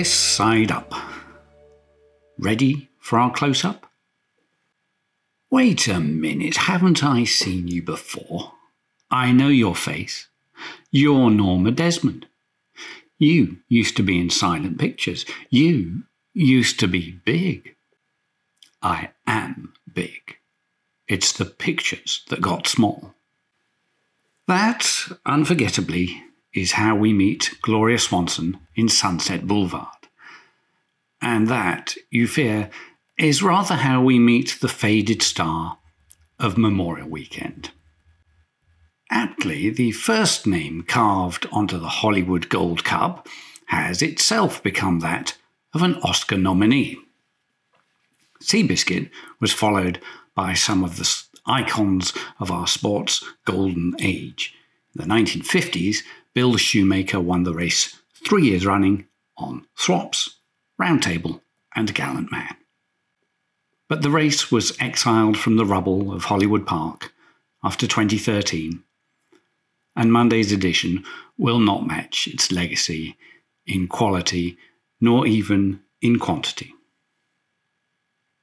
this side up. Ready for our close up? Wait a minute, haven't I seen you before? I know your face. You're Norma Desmond. You used to be in silent pictures. You used to be big. I am big. It's the pictures that got small. That, unforgettably, is how we meet Gloria Swanson in Sunset Boulevard. And that, you fear, is rather how we meet the faded star of Memorial Weekend. Aptly, the first name carved onto the Hollywood Gold Cup has itself become that of an Oscar nominee. Seabiscuit was followed by some of the icons of our sport's golden age. In the 1950s, Bill Shoemaker won the race three years running on Swaps, Roundtable, and Gallant Man. But the race was exiled from the rubble of Hollywood Park after 2013, and Monday's edition will not match its legacy in quality nor even in quantity.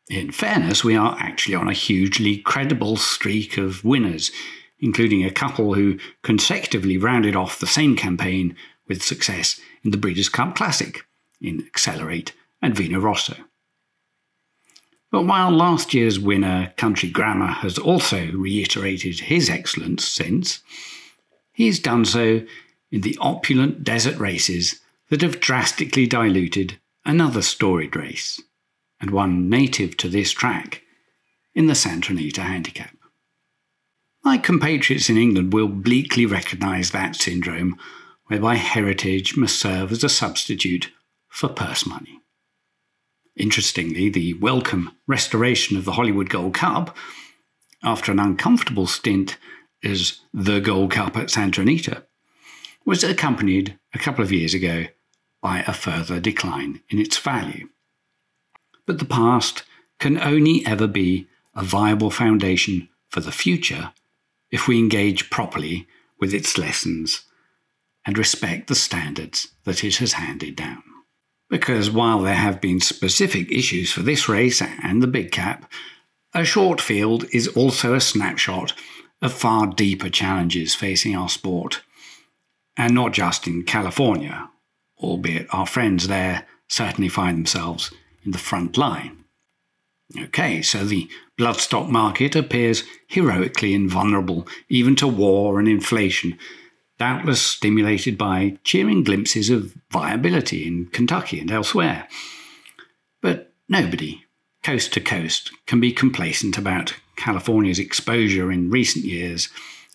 In fairness, we are actually on a hugely credible streak of winners, including a couple who consecutively rounded off the same campaign with success in the Breeders' Cup Classic in Accelerate and Vino Rosso. But while last year's winner, Country Grammar, has also reiterated his excellence since, he's done so in the opulent desert races that have drastically diluted another storied race and one native to this track, in the Santa Anita Handicap. My compatriots in England will bleakly recognise that syndrome, whereby heritage must serve as a substitute for purse money. Interestingly, the welcome restoration of the Hollywood Gold Cup, after an uncomfortable stint as the Gold Cup at Santa Anita, was accompanied a couple of years ago by a further decline in its value. But the past can only ever be a viable foundation for the future if we engage properly with its lessons and respect the standards that it has handed down. Because while there have been specific issues for this race and the big cap, a short field is also a snapshot of far deeper challenges facing our sport, and not just in California, albeit our friends there certainly find themselves in the front line. Okay, so the bloodstock market appears heroically invulnerable even to war and inflation, doubtless stimulated by cheering glimpses of viability in Kentucky and elsewhere. But nobody, coast to coast, can be complacent about California's exposure in recent years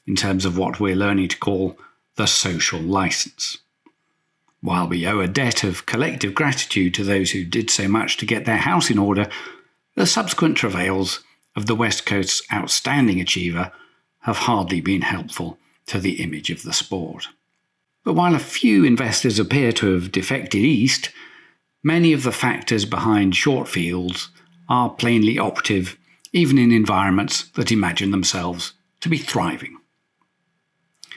in terms of what we're learning to call the social license. While we owe a debt of collective gratitude to those who did so much to get their house in order, the subsequent travails of the West Coast's outstanding achiever have hardly been helpful to the image of the sport. But while a few investors appear to have defected east, many of the factors behind short fields are plainly operative even in environments that imagine themselves to be thriving.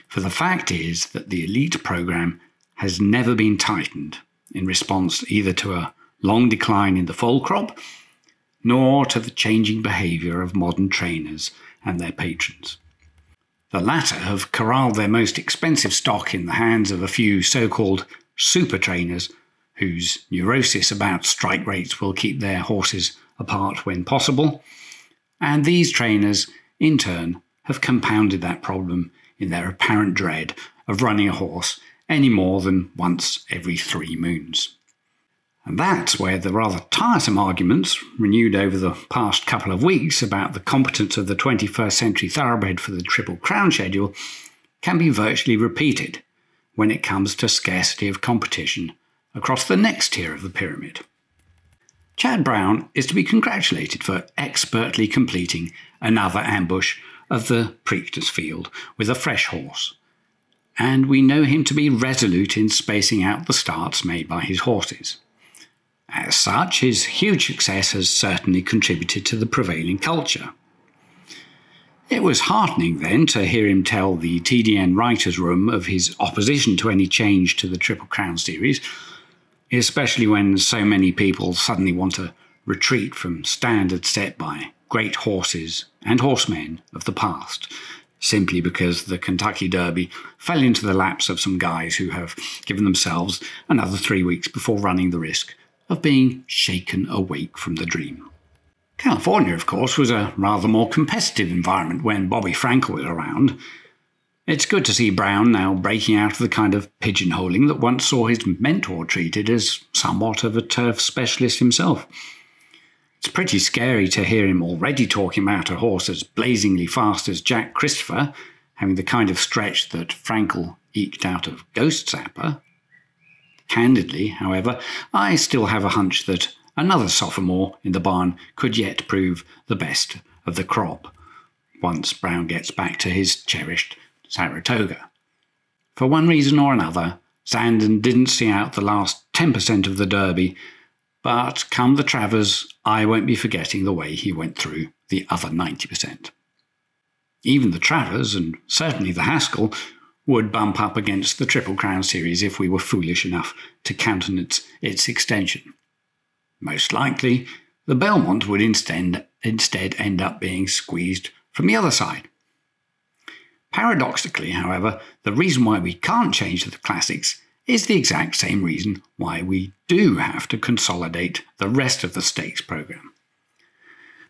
For the fact is that the elite program has never been tightened in response either to a long decline in the foal crop nor to the changing behaviour of modern trainers and their patrons. The latter have corralled their most expensive stock in the hands of a few so called super trainers whose neurosis about strike rates will keep their horses apart when possible, and these trainers, in turn, have compounded that problem in their apparent dread of running a horse any more than once every three moons. And that's where the rather tiresome arguments, renewed over the past couple of weeks, about the competence of the 21st century thoroughbred for the Triple Crown schedule can be virtually repeated when it comes to scarcity of competition across the next tier of the pyramid. Chad Brown is to be congratulated for expertly completing another ambush of the Preakness field with a fresh horse, and we know him to be resolute in spacing out the starts made by his horses. As such, his huge success has certainly contributed to the prevailing culture. It was heartening then to hear him tell the TDN writers' room of his opposition to any change to the Triple Crown series, especially when so many people suddenly want to retreat from standards set by great horses and horsemen of the past, simply because the Kentucky Derby fell into the laps of some guys who have given themselves another three weeks before running the risk of being shaken awake from the dream. California, of course, was a rather more competitive environment when Bobby Frankel was around. It's good to see Brown now breaking out of the kind of pigeonholing that once saw his mentor treated as somewhat of a turf specialist himself. It's pretty scary to hear him already talking about a horse as blazingly fast as Jack Christopher, having the kind of stretch that Frankel eked out of Ghostzapper. Candidly, however, I still have a hunch that another sophomore in the barn could yet prove the best of the crop once Brown gets back to his cherished Saratoga. For one reason or another, Zandon didn't see out the last 10% of the Derby, but come the Travers, I won't be forgetting the way he went through the other 90%. Even the Travers, and certainly the Haskell, would bump up against the Triple Crown series if we were foolish enough to countenance its extension. Most likely, the Belmont would instead, instead end up being squeezed from the other side. Paradoxically, however, the reason why we can't change the classics is the exact same reason why we do have to consolidate the rest of the stakes program.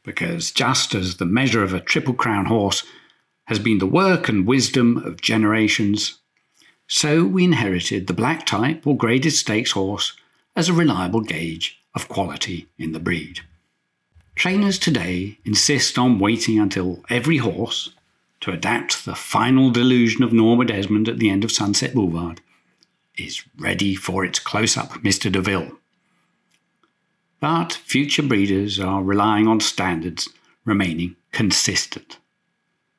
Because just as the measure of a Triple Crown horse has been the work and wisdom of generations, so we inherited the black type or graded stakes horse as a reliable gauge of quality in the breed. Trainers today insist on waiting until every horse, to adapt the final delusion of Norma Desmond at the end of Sunset Boulevard, is ready for its close up Mr. DeMille. But future breeders are relying on standards remaining consistent.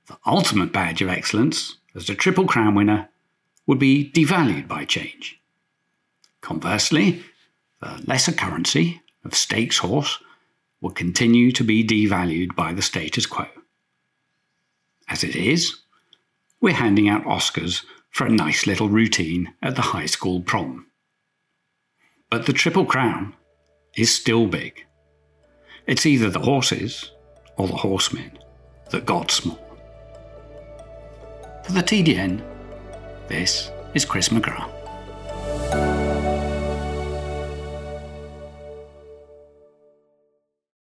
The ultimate badge of excellence, as the Triple Crown winner, would be devalued by change. Conversely, the lesser currency of stakes horse will continue to be devalued by the status quo. As it is, we're handing out Oscars for a nice little routine at the high school prom. But the Triple Crown is still big. It's either the horses or the horsemen that got small. For the TDN, this is Chris McGrath.